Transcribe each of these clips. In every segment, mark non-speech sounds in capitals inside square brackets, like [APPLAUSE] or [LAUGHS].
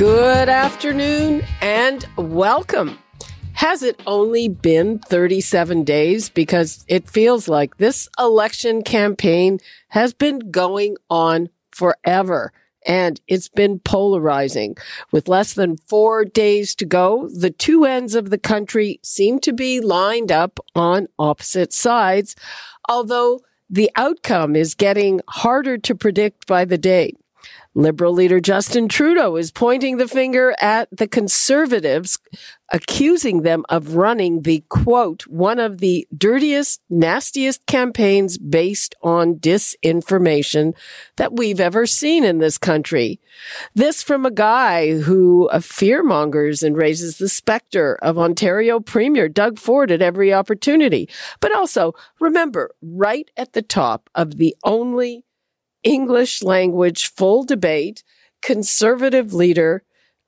Good afternoon and welcome. Has it only been 37 days? Because it feels like this election campaign has been going on forever and it's been polarizing. With less than four days to go, the two ends of the country seem to be lined up on opposite sides, although the outcome is getting harder to predict by the day. Liberal leader Justin Trudeau is pointing the finger at the conservatives, accusing them of running the quote, one of the dirtiest, nastiest campaigns based on disinformation that we've ever seen in this country. This from a guy who fearmongers and raises the specter of Ontario Premier Doug Ford at every opportunity. But also remember, right at the top of the only English language full debate, conservative leader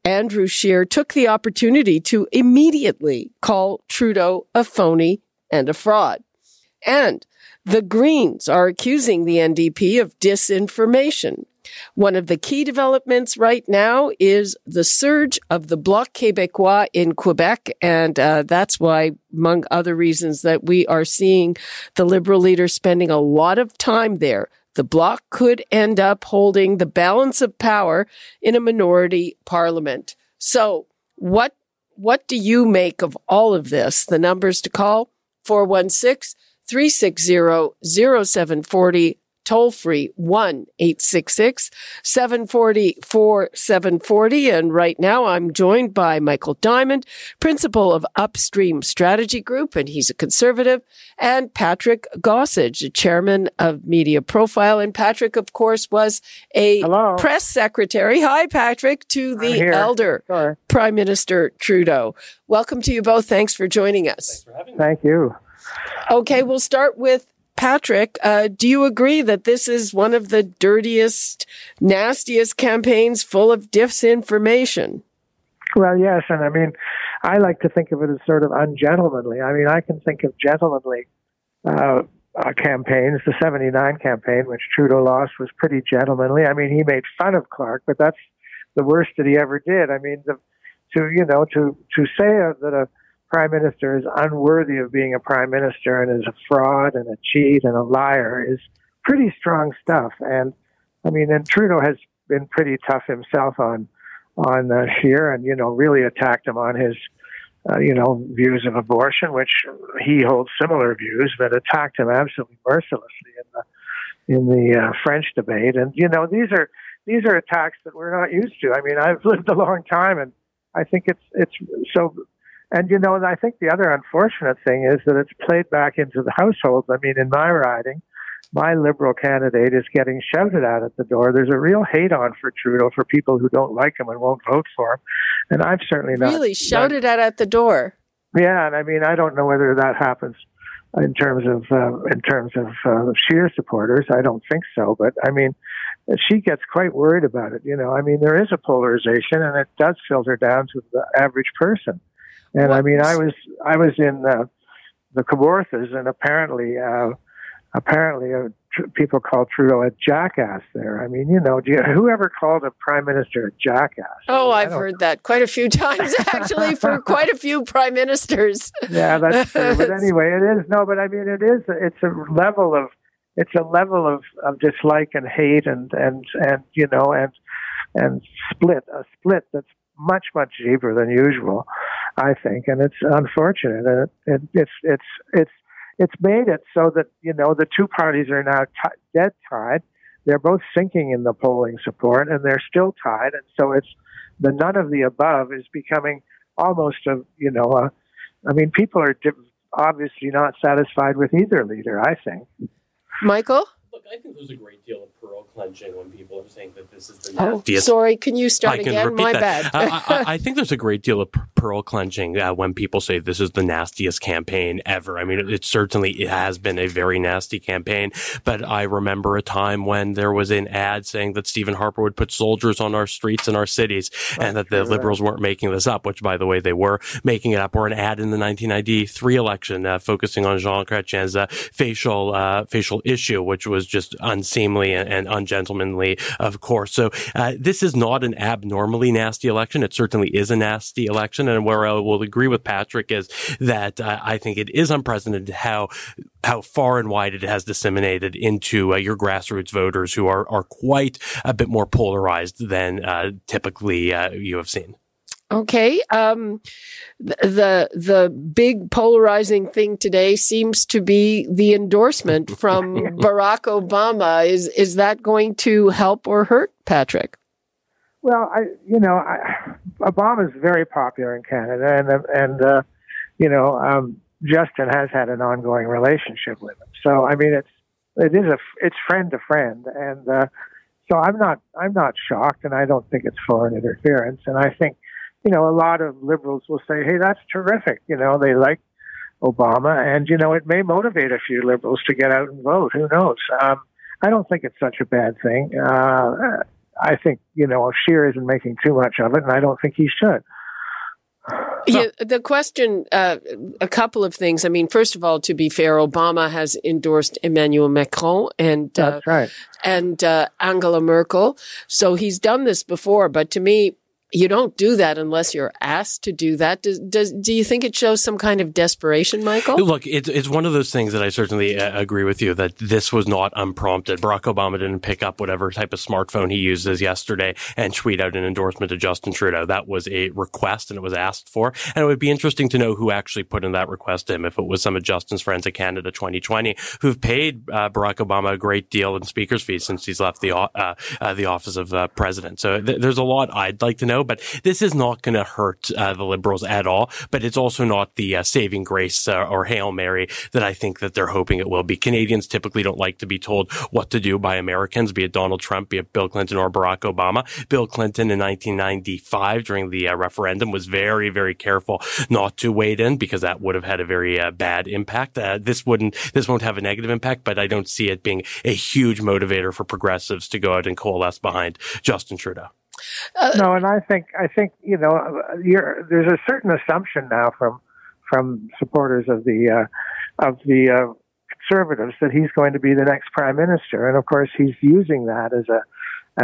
Andrew Scheer took the opportunity to immediately call Trudeau a phony and a fraud. And the Greens are accusing the NDP of disinformation. One of the key developments right now is the surge of the Bloc Québécois in Quebec. And uh, that's why, among other reasons, that we are seeing the Liberal leader spending a lot of time there the bloc could end up holding the balance of power in a minority parliament. So what, what do you make of all of this? The numbers to call 416 360 0740 toll free 1 866 740 4740. And right now I'm joined by Michael Diamond, principal of Upstream Strategy Group, and he's a conservative, and Patrick Gossage, chairman of Media Profile. And Patrick, of course, was a Hello. press secretary. Hi, Patrick, to the elder Sure. Prime Minister Trudeau. Welcome to you both. Thanks for joining us. Thank you. Okay, we'll start with Patrick. Uh, do you agree that this is one of the dirtiest, nastiest campaigns full of disinformation? Well, yes, and I mean, I like to think of it as sort of ungentlemanly. I mean, I can think of gentlemanly uh, uh, campaigns. The '79 campaign, which Trudeau lost, was pretty gentlemanly. I mean, he made fun of Clark, but that's the worst that he ever did. I mean, the, to you know, to to say that a prime minister is unworthy of being a prime minister and is a fraud and a cheat and a liar is pretty strong stuff. And I mean, and Trudeau has been pretty tough himself on on uh, Scheer, and you know, really attacked him on his. Uh, you know, views of abortion, which he holds similar views, but attacked him absolutely mercilessly in the in the uh, French debate. And you know, these are these are attacks that we're not used to. I mean, I've lived a long time, and I think it's it's so and you know, and I think the other unfortunate thing is that it's played back into the households. I mean, in my riding, my liberal candidate is getting shouted at at the door. There's a real hate on for Trudeau for people who don't like him and won't vote for him. And I've certainly not Really shouted at at the door. Yeah, and I mean, I don't know whether that happens in terms of uh, in terms of uh, Scheer supporters. I don't think so, but I mean, she gets quite worried about it. You know, I mean, there is a polarization, and it does filter down to the average person. And I mean, I was I was in uh, the Kawarthas, and apparently, uh, apparently, uh, tr- people call Trudeau a jackass. There, I mean, you know, do you, whoever called a prime minister a jackass? Oh, I I've don't- heard that quite a few [LAUGHS] times, actually, for [LAUGHS] quite a few prime ministers. Yeah, that's [LAUGHS] true. But anyway, it is no. But I mean, it is. It's a level of it's a level of, of dislike and hate and and and you know and and split a split that's much much deeper than usual, I think, and it's unfortunate. And it, it, it's it's it's it's made it so that you know the two parties are now t- dead tied. They're both sinking in the polling support, and they're still tied. And so it's the none of the above is becoming almost a you know a. I mean, people are obviously not satisfied with either leader. I think. Michael? Look, I think there's a great deal of pearl clenching when people are saying that this is the Oh, nastiest. sorry. Can you start I can again? repeat My that. bad. I, I, I [LAUGHS] think there's a great deal of pearl clenching uh, when people say this is the nastiest campaign ever. I mean, it, it certainly it has been a very nasty campaign, but I remember a time when there was an ad saying that Stephen Harper would put soldiers on our streets in our cities, and that the true, liberals weren't making this up. Which, by the way, they were making it up. Or an ad in the 1993 election uh, focusing on Jean Chrétien's uh, facial uh, facial issue, which was just unseemly and, and ungentlemanly, of course. So uh, this is not an abnormally nasty election. It certainly is a nasty election, and where I will agree with Patrick is that uh, I think it is unprecedented how how far and wide it has disseminated into uh, your grassroots voters who are are quite a bit more polarized than uh, typically uh, you have seen. Okay. Um, the the big polarizing thing today seems to be the endorsement from [LAUGHS] Barack Obama. Is is that going to help or hurt, Patrick? Well, I, you know, I, is very popular in Canada, and and uh, you know, um, Justin has had an ongoing relationship with him. So, I mean, it's it is a it's friend to friend, and uh, so I'm not I'm not shocked, and I don't think it's foreign interference, and I think, you know, a lot of liberals will say, hey, that's terrific. You know, they like Obama, and you know, it may motivate a few liberals to get out and vote. Who knows? Um, I don't think it's such a bad thing. Uh, I think you know Scheer isn't making too much of it, and I don't think he should. Yeah, the question, uh, a couple of things. I mean, first of all, to be fair, Obama has endorsed Emmanuel Macron and uh, right. and uh, Angela Merkel, so he's done this before. But to me, you don't do that unless you're asked to do that. Does, does do you think it shows some kind of desperation, Michael? Look, it's it's one of those things that I certainly uh, agree with you that this was not unprompted. Barack Obama didn't pick up whatever type of smartphone he uses yesterday and tweet out an endorsement to Justin Trudeau. That was a request and it was asked for. And it would be interesting to know who actually put in that request to him. If it was some of Justin's friends at Canada 2020 who've paid uh, Barack Obama a great deal in speaker's fees since he's left the uh, uh, the office of uh, president. So th- there's a lot I'd like to know, but this is not going to hurt uh, the liberals at all. But it's also not the uh, saving grace uh, or hail mary that I think that they're hoping it will be. Canadians typically don't like to be told what to do by Americans, be it Donald Trump, be it Bill Clinton or Barack Obama. Bill Clinton in 1995 during the uh, referendum was very, very careful not to wade in because that would have had a very uh, bad impact. Uh, this wouldn't, this won't have a negative impact, but I don't see it being a huge motivator for progressives to go out and coalesce behind Justin Trudeau. Uh, no, and I think I think you know there's a certain assumption now from from supporters of the uh, of the uh, conservatives that he's going to be the next prime minister, and of course he's using that as a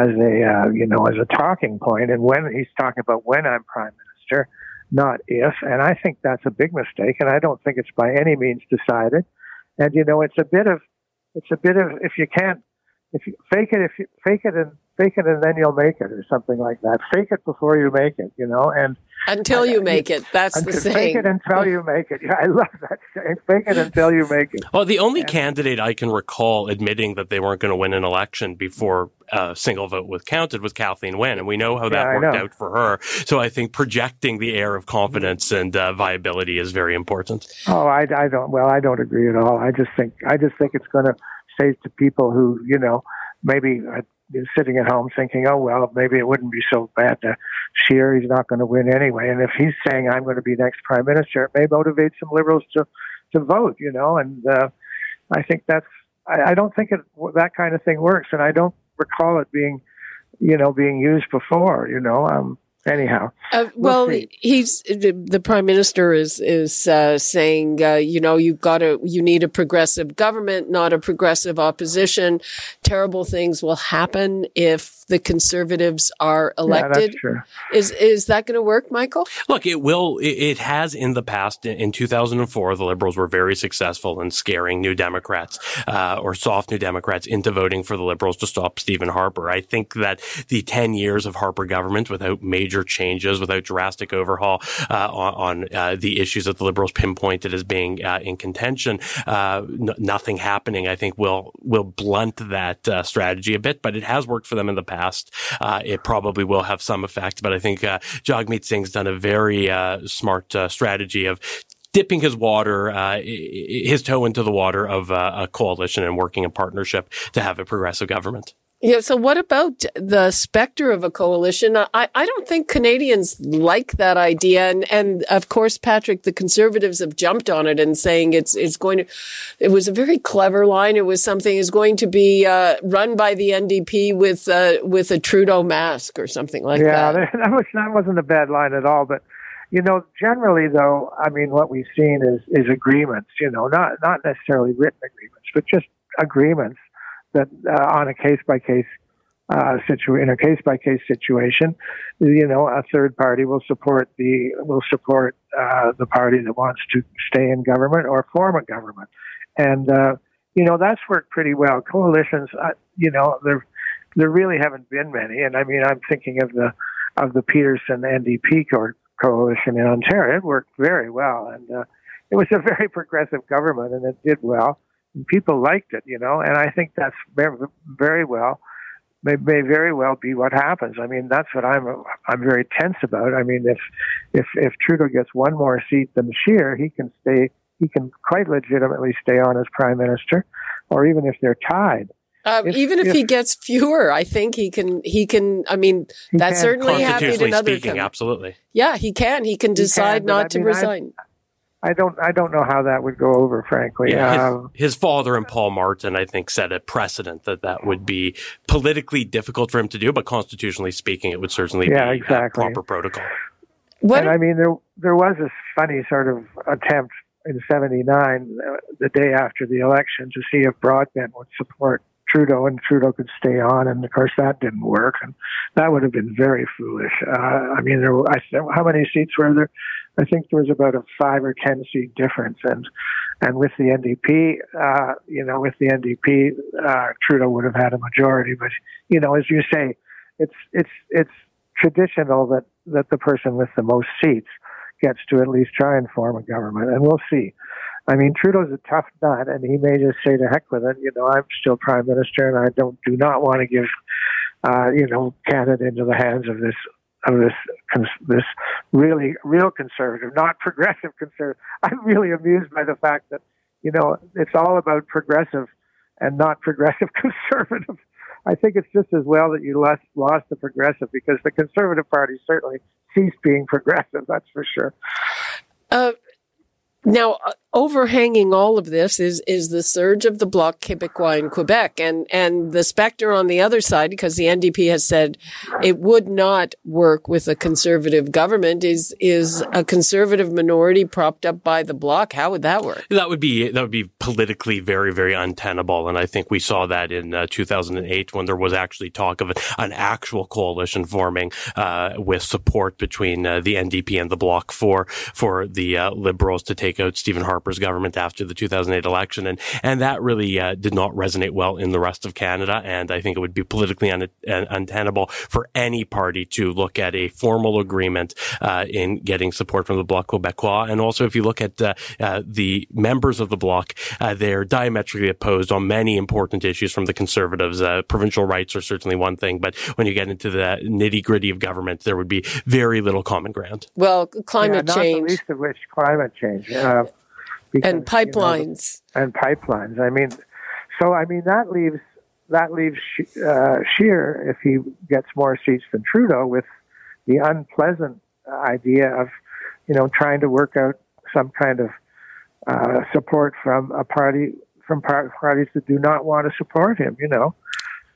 as a uh, you know as a talking point, and when he's talking about when I'm prime minister, not if, and I think that's a big mistake, and I don't think it's by any means decided, and you know it's a bit of it's a bit of if you can't if you fake it if you fake it and fake it and then you'll make it or something like that. Fake it before you make it, you know, and until you make it. That's the fake saying. it until you make it. [LAUGHS] Yeah, I love that saying. Fake it until you make it. Well, the only candidate I can recall admitting that they weren't going to win an election before a single vote was counted was Kathleen Wynne, and we know how that Yeah, worked out for her. So I think projecting the air of confidence and uh, viability is very important. Oh, I, I don't. Well, I don't agree at all. I just think I just think it's going to to people who you know maybe uh, sitting at home thinking, oh well, maybe it wouldn't be so bad to Scheer. He's not going to win anyway. And if he's saying I'm going to be next prime minister, it may motivate some liberals to to vote. You know, and uh, I think that's. I, I don't think it that kind of thing works, and I don't recall it being, you know, being used before. You know, um, anyhow. Uh, We'll well, he's the, the prime minister is is uh, saying, uh, you know, you've got to you need a progressive government, not a progressive opposition. Terrible things will happen if the conservatives are Yeah, elected. that's true. is is that going to work, Michael? Look, it will. It, it has in the past. In 2004, the liberals were very successful in scaring New Democrats uh, or soft New Democrats into voting for the liberals to stop Stephen Harper. I think that the 10 years of Harper government, without major changes, without drastic overhaul uh, on, on uh, the issues that the liberals pinpointed as being uh, in contention, n- nothing happening, I think will will blunt that strategy a bit. But it has worked for them in the past. It probably will have some effect. But I think Jagmeet Singh's done a very smart strategy of dipping his water, uh, his toe into the water of uh, a coalition and working in partnership to have a progressive government. Yeah. So what about the specter of a coalition? I, I don't think Canadians like that idea. And, and of course, Patrick, the conservatives have jumped on it and saying it's, it's going to, it was a very clever line. It was something is going to be, uh, run by the NDP with, uh, with a Trudeau mask or something like yeah, that. Yeah, [LAUGHS] that was, that wasn't a bad line at all. But, you know, generally though, I mean, what we've seen is, is agreements, you know, not, not necessarily written agreements, but just agreements that uh, on a case by case situation in a case by case situation, you know, a third party will support the will support uh, the party that wants to stay in government or form a government, and uh, you know that's worked pretty well. Coalitions, uh, you know, there there really haven't been many, and I mean, I'm thinking of the of the Peterson NDP co- coalition in Ontario. It worked very well, and uh, it was a very [LAUGHS] progressive government, and it did well people liked it, you know, and I think that's very, very well may, may very well be what happens. I mean, that's what I'm I'm very tense about. I mean, if if if Trudeau gets one more seat than Scheer, he can stay. He can quite legitimately stay on as prime minister, or even if they're tied. Um, if, even if, if, he gets fewer, I think he can. He can. I mean, that's certainly happened in other. Speaking, absolutely. Yeah, he can. He can decide he can, not I to mean, resign. I, I don't I don't know how that would go over, frankly. Yeah, his, um, his, father and Paul Martin, I think, set a precedent that that would be politically difficult for him to do, but constitutionally speaking, it would certainly yeah, be exactly. proper protocol. What? And I mean, there there was this funny sort of attempt in '79, uh, the day after the election, to see if Broadbent would support Trudeau and Trudeau could stay on, and of course that didn't work, and that would have been very foolish. Uh, I mean, there were, I, how many seats were there? I think there was about a five or ten seat difference, and and with the NDP, uh, you know, with the NDP, uh, Trudeau would have had a majority. But you know, as you say, it's it's it's traditional that that the person with the most seats gets to at least try and form a government, and we'll see. I mean, Trudeau's a tough nut, and he may just say to heck with it. You know, I'm still prime minister, and I don't do not want to give, uh, you know, Canada into the hands of this of this this really real conservative, not [LAUGHS] progressive conservative. I'm really amused by the fact that you know it's all about progressive and not [LAUGHS] progressive conservative. I think it's just as well that you lost lost the progressive because the conservative party certainly ceased being progressive. That's for sure. Uh, now, uh, overhanging all of this is is the surge of the Bloc Québécois in Quebec, and and the specter on the other side, because the NDP has said it would not work with a conservative government, is is a conservative minority propped up by the Bloc. How would that work? That would be that would be politically very very untenable, and I think we saw that in uh, 2008 when there was actually talk of an actual coalition forming uh, with support between uh, the NDP and the Bloc for for the uh, Liberals to take take out Stephen Harper's government after the 2008 election. And, and that really uh, did not resonate well in the rest of Canada. And I think it would be politically un- untenable for any party to look at a formal agreement uh, in getting support from the Bloc Québécois. And also, if you look at uh, uh the members of the Bloc, uh, they're diametrically opposed on many important issues from the Conservatives. Uh, provincial rights are certainly one thing, but when you get into the nitty gritty of government, there would be very little common ground. Well, climate yeah, change. The least of which climate change. Uh, because, and pipelines. You know, and pipelines. I mean, so I mean that leaves that leaves uh, Scheer if he gets more seats than Trudeau with the unpleasant idea of you know trying to work out some kind of uh, support from a party from parties that do not want to support him. You know.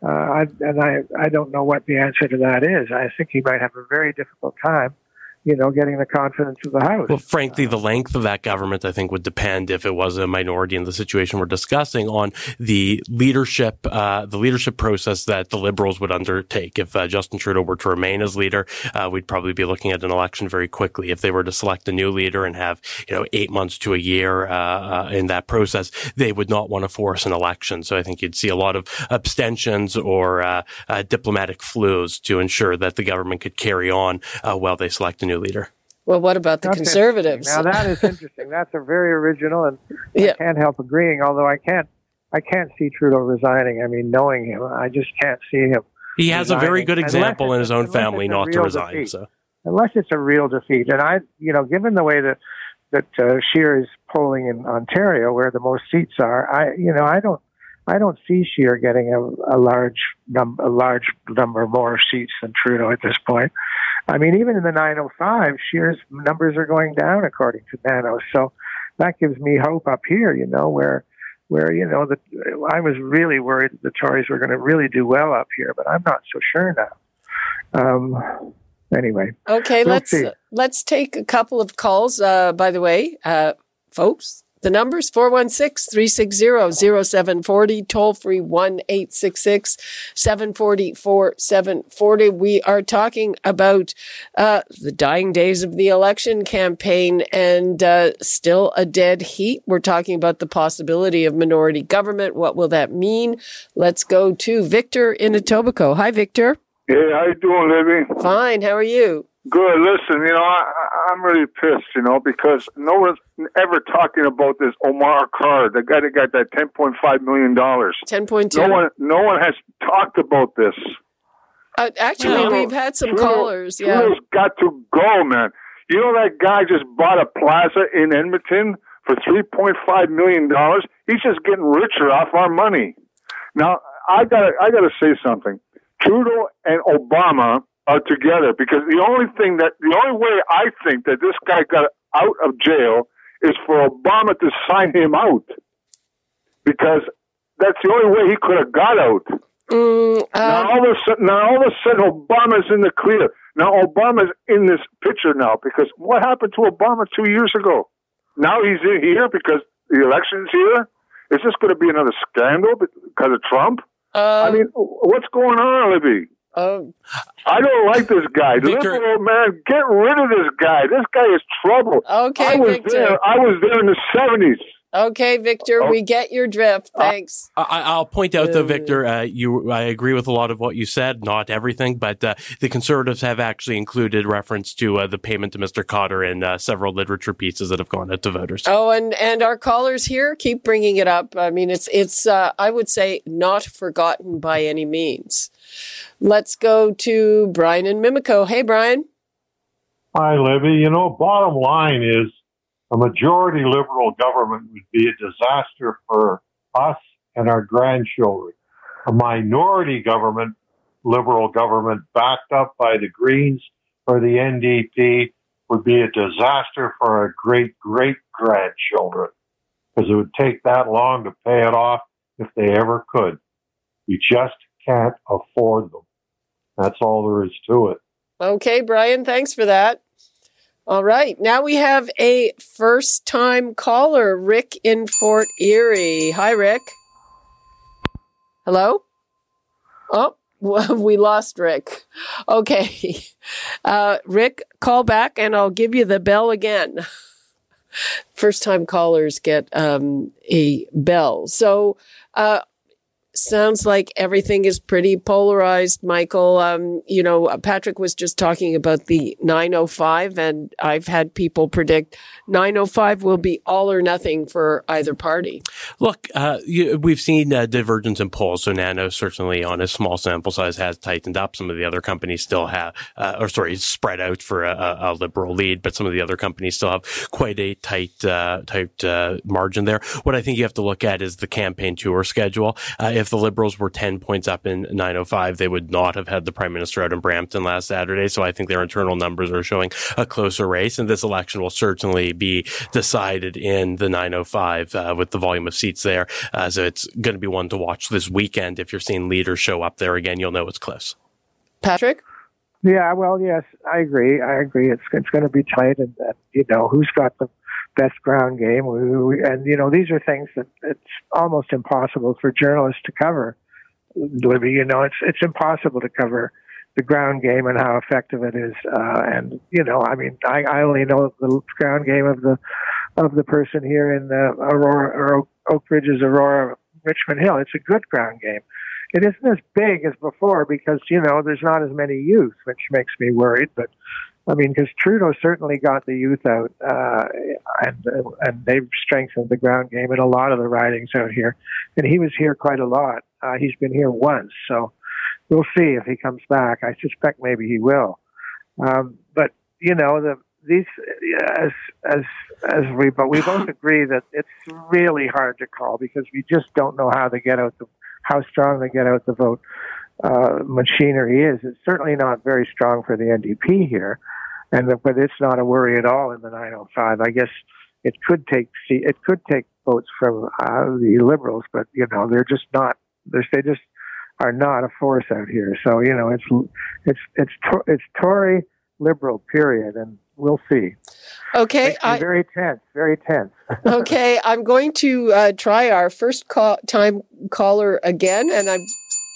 Uh, I, and I, I don't know what the answer to that is. I think he might have a very difficult time you know, getting the confidence of the House. Well, frankly, the length of that government, I think, would depend if it was a minority in the situation we're discussing on the leadership, uh, the leadership process that the Liberals would undertake. If uh, Justin Trudeau were to remain as leader, uh, we'd probably be looking at an election very quickly. If they were to select a new leader and have, you know, eight months to a year uh, uh, in that process, they would not want to force an election. So I think you'd see a lot of abstentions or uh, diplomatic flus to ensure that the government could carry on while they select a new new leader. Well, what about the That's conservatives? Now that is interesting. That's a very original, and yeah. I can't help agreeing. Although I can't, I can't see Trudeau resigning. I mean, knowing him, I just can't see him. He has resigning. a very good example in his own family not to resign. Defeat. So unless it's a real defeat, and I, you know, given the way that that uh, Scheer is polling in Ontario, where the most seats are, I you know I don't I don't see Scheer getting a, a large num- a large number more seats than Trudeau at this point. I mean, even in the 905, Scheer's numbers are going down according to Nanos. So that gives me hope up here, you know, where where you know that I was really worried the Tories were going to really do well up here, but I'm not so sure now. Um, anyway. Okay, we'll let's see. let's take a couple of calls. Uh, by the way, uh, folks, the numbers 416-360-0740, toll free 1-866-740-4740. We are talking about uh, the dying days of the election campaign and uh, still a dead heat. We're talking about the possibility of minority government. What will that mean? Let's go to Victor in Etobicoke. Hi, Victor. Hey, how you doing, Libby? Fine. How are you? Good. Listen, you know, I, I'm really pissed, you know, because no one's ever talking about this Omar Khadr, the guy that got that 10.5 million dollars. 10.2. No one, no one has talked about this. Uh, actually, you know, we've had some Trudeau, callers. Yeah, Trudeau's got to go, man. You know that guy just bought a plaza in Edmonton for 3.5 million dollars. He's just getting richer off our money. Now, I got, I got to say something. Trudeau and Obama are together because the only thing that the only way I think that this guy got out of jail is for Obama to sign him out because that's the only way he could have got out. Mm, um, now all of a sudden, now all of a sudden, Obama's in the clear. Now Obama's in this picture now because what happened to Obama two years ago? Now he's in here because the election's here. Is this going to be another scandal because of Trump? uh, I mean, what's going on, Libby? Uh, I don't like this guy. The Victor- liberal man, get rid of this guy. This guy is trouble. okay, I was Victor. there. I was there in the seventies. Okay, Victor, Oh. we get your drift. Thanks. I, I'll point out, though, Uh, Victor, uh, you, I agree with a lot of what you said, not everything, but uh, the Conservatives have actually included reference to uh, the payment to Mr. Khadr in uh, several literature pieces that have gone out to voters. Oh, and and our callers here keep bringing it up. I mean, it's it's uh, I would say not forgotten by any means. Let's go to Brian and Mimico. Hey, Brian. Hi, Libby. You know, bottom line is a majority liberal government would be a disaster for us and our grandchildren. A minority government, liberal government backed up by the Greens or the NDP would be a disaster for our great great grandchildren because it would take that long to pay it off if they ever could. We just can't afford them. That's all there is to it. Okay, Brian. Thanks for that. All right, now we have a first time caller, Rick in Fort Erie. Hi, Rick. Hello. Oh, [LAUGHS] we lost Rick. Okay. [LAUGHS] Uh, Rick, call back and I'll give you the bell again. [LAUGHS] First time callers get um, a bell. So, uh, sounds like everything is pretty polarized, Michael. Um, you know, Patrick was just talking about the 905, and I've had people predict 905 will be all or nothing for either party. Look, uh, you, we've seen uh, divergence in polls. So Nanos certainly on a small sample size has tightened up. Some of the other companies still have, uh, or sorry, spread out for a, a, liberal lead, but some of the other companies still have quite a tight, uh, tight uh, margin there. What I think you have to look at is the campaign tour schedule. If the Liberals were 10 points up in 905, they would not have had the Prime Minister out in Brampton last Saturday. So I think their internal numbers are showing a closer race. And this election will certainly be decided in the 905 uh, with the volume of seats there. Uh, so it's going to be one to watch this weekend. If you're seeing leaders show up there again, you'll know it's close. Patrick? Yeah, well, yes, I agree. I agree. It's it's going to be tight, and, and you know who's got the best ground game, and you know these are things that it's almost impossible for journalists to cover. Libby, you know, it's it's impossible to cover the ground game and how effective it is. Uh, and you know, I mean, I, I only know the ground game of the of the person here in the Aurora or Oak, Oak Ridges, Aurora, Richmond Hill. It's a good ground game. It isn't as big as before because you know there's not as many youth, which makes me worried. But I mean, because Trudeau certainly got the youth out, uh, and and they've strengthened the ground game in a lot of the ridings out here. And he was here quite a lot. Uh, he's been here once, so we'll see if he comes back. I suspect maybe he will. Um, but you know, the these as as as we but we both [LAUGHS] agree that it's really hard to call because we just don't know how they get out the how strong they get out the vote uh, machinery is. It's certainly not very strong for the NDP here, and but it's not a worry at all in the 905. I guess it could take it could take votes from uh, the Liberals, but you know they're just not. They're, they just are not a force out here. So you know it's it's it's it's Tory Liberal period, and we'll see. Okay, I, very tense, very tense. [LAUGHS] okay, I'm going to uh, try our first call, time caller again, and I'm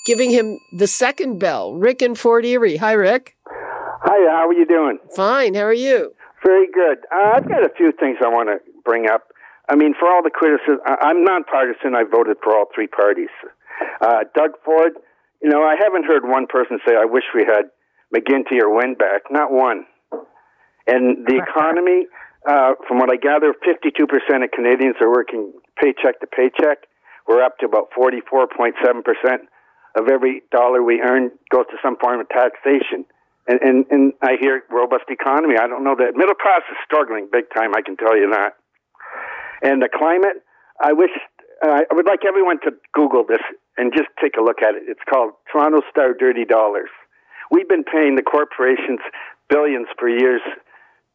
giving him the second bell. Rick in Fort Erie. Hi, Rick. Hi, how are you doing? Fine. How are you? Very good. Uh, I've got a few things I want to bring up. I mean, for all the criticism, I'm nonpartisan. I voted for all three parties. Uh, Doug Ford, you know, I haven't heard one person say, I wish we had McGuinty or Wynne back. Not one. And the economy, uh, from what I gather, 52% of Canadians are working paycheck to paycheck. We're up to about 44.7% of every dollar we earn goes to some form of taxation. And, and, and I hear robust economy. I don't know that middle class is struggling big time. I can tell you that. And the climate, I wish, uh, I would like everyone to Google this and just take a look at it. It's called Toronto Star Dirty Dollars. We've been paying the corporations billions for years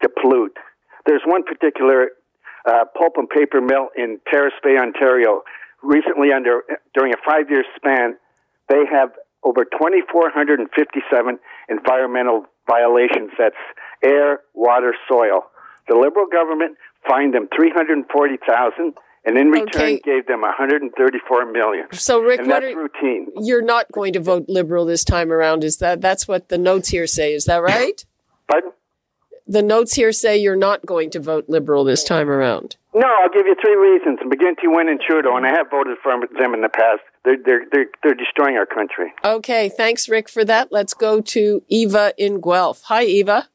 to pollute. There's one particular uh, pulp and paper mill in Terrace Bay, Ontario. Recently, under during a five-year span, they have over 2,457 environmental violations. That's air, water, soil. The Liberal government fined them 340,000 and in return okay. gave them 134 million. So Rick, what are, routine. You're not going to vote liberal this time around. Is that that's what the notes here say? Is that right? Pardon? The notes here say you're not going to vote liberal this time around. No, I'll give you three reasons. McGuinty, Wynne, and Trudeau, and I have voted for them in the past. They're, they're, they're, they're destroying our country. Okay, thanks, Rick, for that. Let's go to Eva in Guelph. Hi, Eva.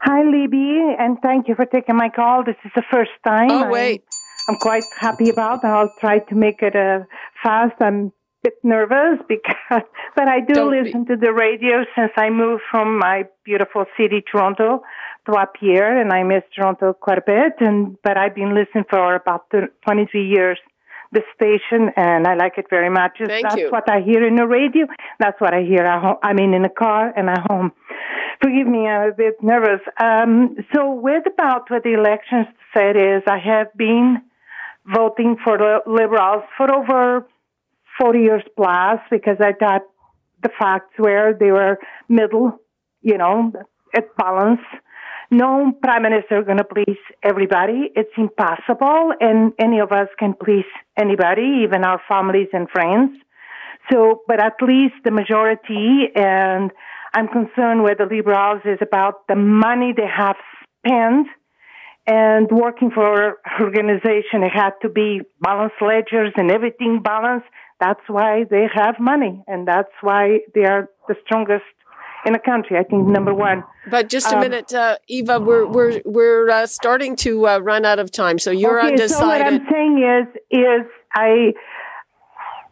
Hi, Libby, and thank you for taking my call. This is the first time. Oh, wait. I'm, I'm quite happy about. I'll try to make it uh, fast. I'm a bit nervous because, [LAUGHS] but I do Don't listen be. to the radio since I moved from my beautiful city, Toronto, to up here, and I miss Toronto quite a bit. And but I've been listening for about 23 years the station, and I like it very much. Thank That's you. what I hear in the radio. That's what I hear at home. I mean, in the car and at home. Forgive me, I'm a bit nervous. Um, so, with about what the elections said is, I have been voting for the Liberals for over 40 years plus because I thought the facts were they were middle, you know, at balance no prime minister going to please everybody. It's impossible, and any of us can please anybody, even our families and friends. So, but at least the majority, and I'm concerned with the liberals is about the money they have spent and working for organization. It had to be balanced ledgers and everything balanced. That's why they have money, and that's why they are the strongest in the country. I think number one. But just a um, minute, uh, Eva, we're we're we're uh, starting to uh, run out of time, so you're okay, undecided. So what I'm saying is, is I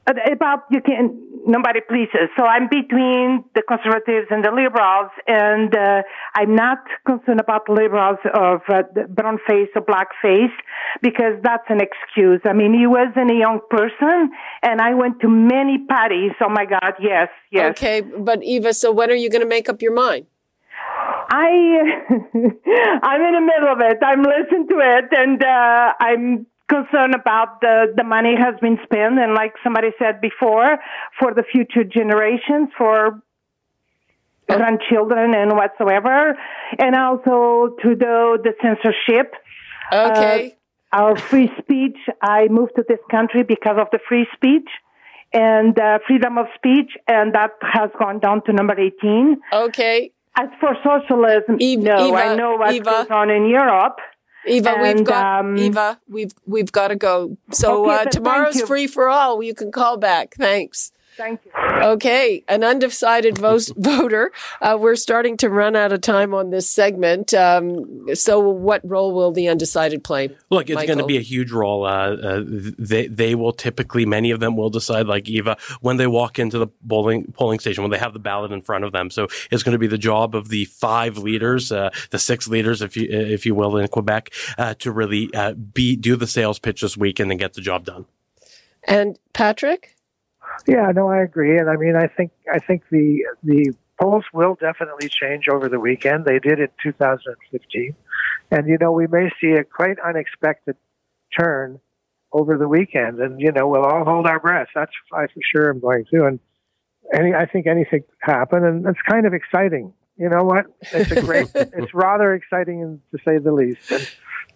about you can nobody pleases. So I'm between the conservatives and the liberals, and uh, I'm not concerned about the liberals of uh, brown face or black face because that's an excuse. I mean, he wasn't a young person, and I went to many parties. Oh my God, yes, yes. Okay, but Eva, so when are you going to make up your mind? I [LAUGHS] I'm in the middle of it. I'm listening to it, and uh, I'm concern about the, the money has been spent and like somebody said before for the future generations for oh. grandchildren and whatsoever. And also to the, the censorship. Okay. Uh, our free speech i moved to this country because of the free speech and uh, freedom of speech and that has gone down to number 18 okay. As for socialism Eva, no Eva, i know what Eva. goes on in europe Eva, and, we've got um, Eva. We've we've got to go. So okay, uh, tomorrow's free for all. You can call back. Thanks. Thank you. Okay, an undecided vo- [LAUGHS] voter. Uh, we're starting to run out of time on this segment. Um, so, what role will the undecided play? Look, it's going to be a huge role. Uh, uh, they they will typically, many of them will decide, like Eva, when they walk into the polling polling station, when they have the ballot in front of them. So it's going to be the job of the five leaders, uh, the six leaders, if you if you will, in Quebec, uh, to really uh, be do the sales pitch this weekend and then get the job done. And Patrick? Yeah, no, I agree, and I mean, I think I think the the polls will definitely change over the weekend. They did in 2015, and you know we may see a quite unexpected turn over the weekend, and you know we'll all hold our breath. That's I for sure am going to, and any I think anything could happen, and it's kind of exciting. You know what? It's a great. [LAUGHS] it's rather exciting to say the least. And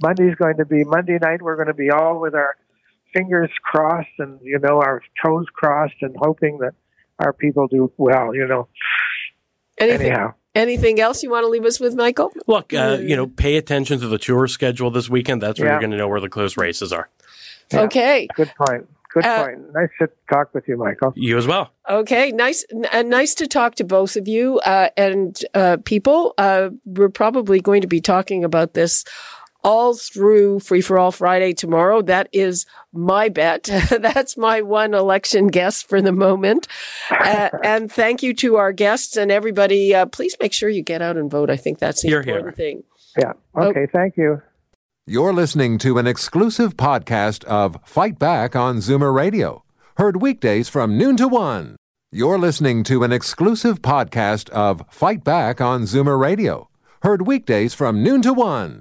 Monday's going to be Monday night. We're going to be all with our fingers crossed and you know our toes crossed and hoping that our people do well you know Anything, anyhow anything else you want to leave us with, Michael? Look, uh, you know, pay attention to the tour schedule this weekend. That's where Yeah. you're going to know where the close races are. Yeah. Okay. good point good Uh, point nice to talk with you michael You as well. Okay, nice, n- uh, nice to talk to both of you uh, and uh, people. Uh, we're probably going to be talking about this all through Free for All Friday tomorrow. That is my bet. [LAUGHS] [LAUGHS] That's my one election guess for the moment. Uh, [LAUGHS] and thank you to our guests and everybody. Uh, please make sure you get out and vote. I think that's the Hear, important hear. thing. yeah okay thank you You're listening to an exclusive podcast of Fight Back on Zoomer Radio, heard weekdays from noon to one. You're listening to an exclusive podcast of Fight Back on Zoomer Radio, heard weekdays from noon to one.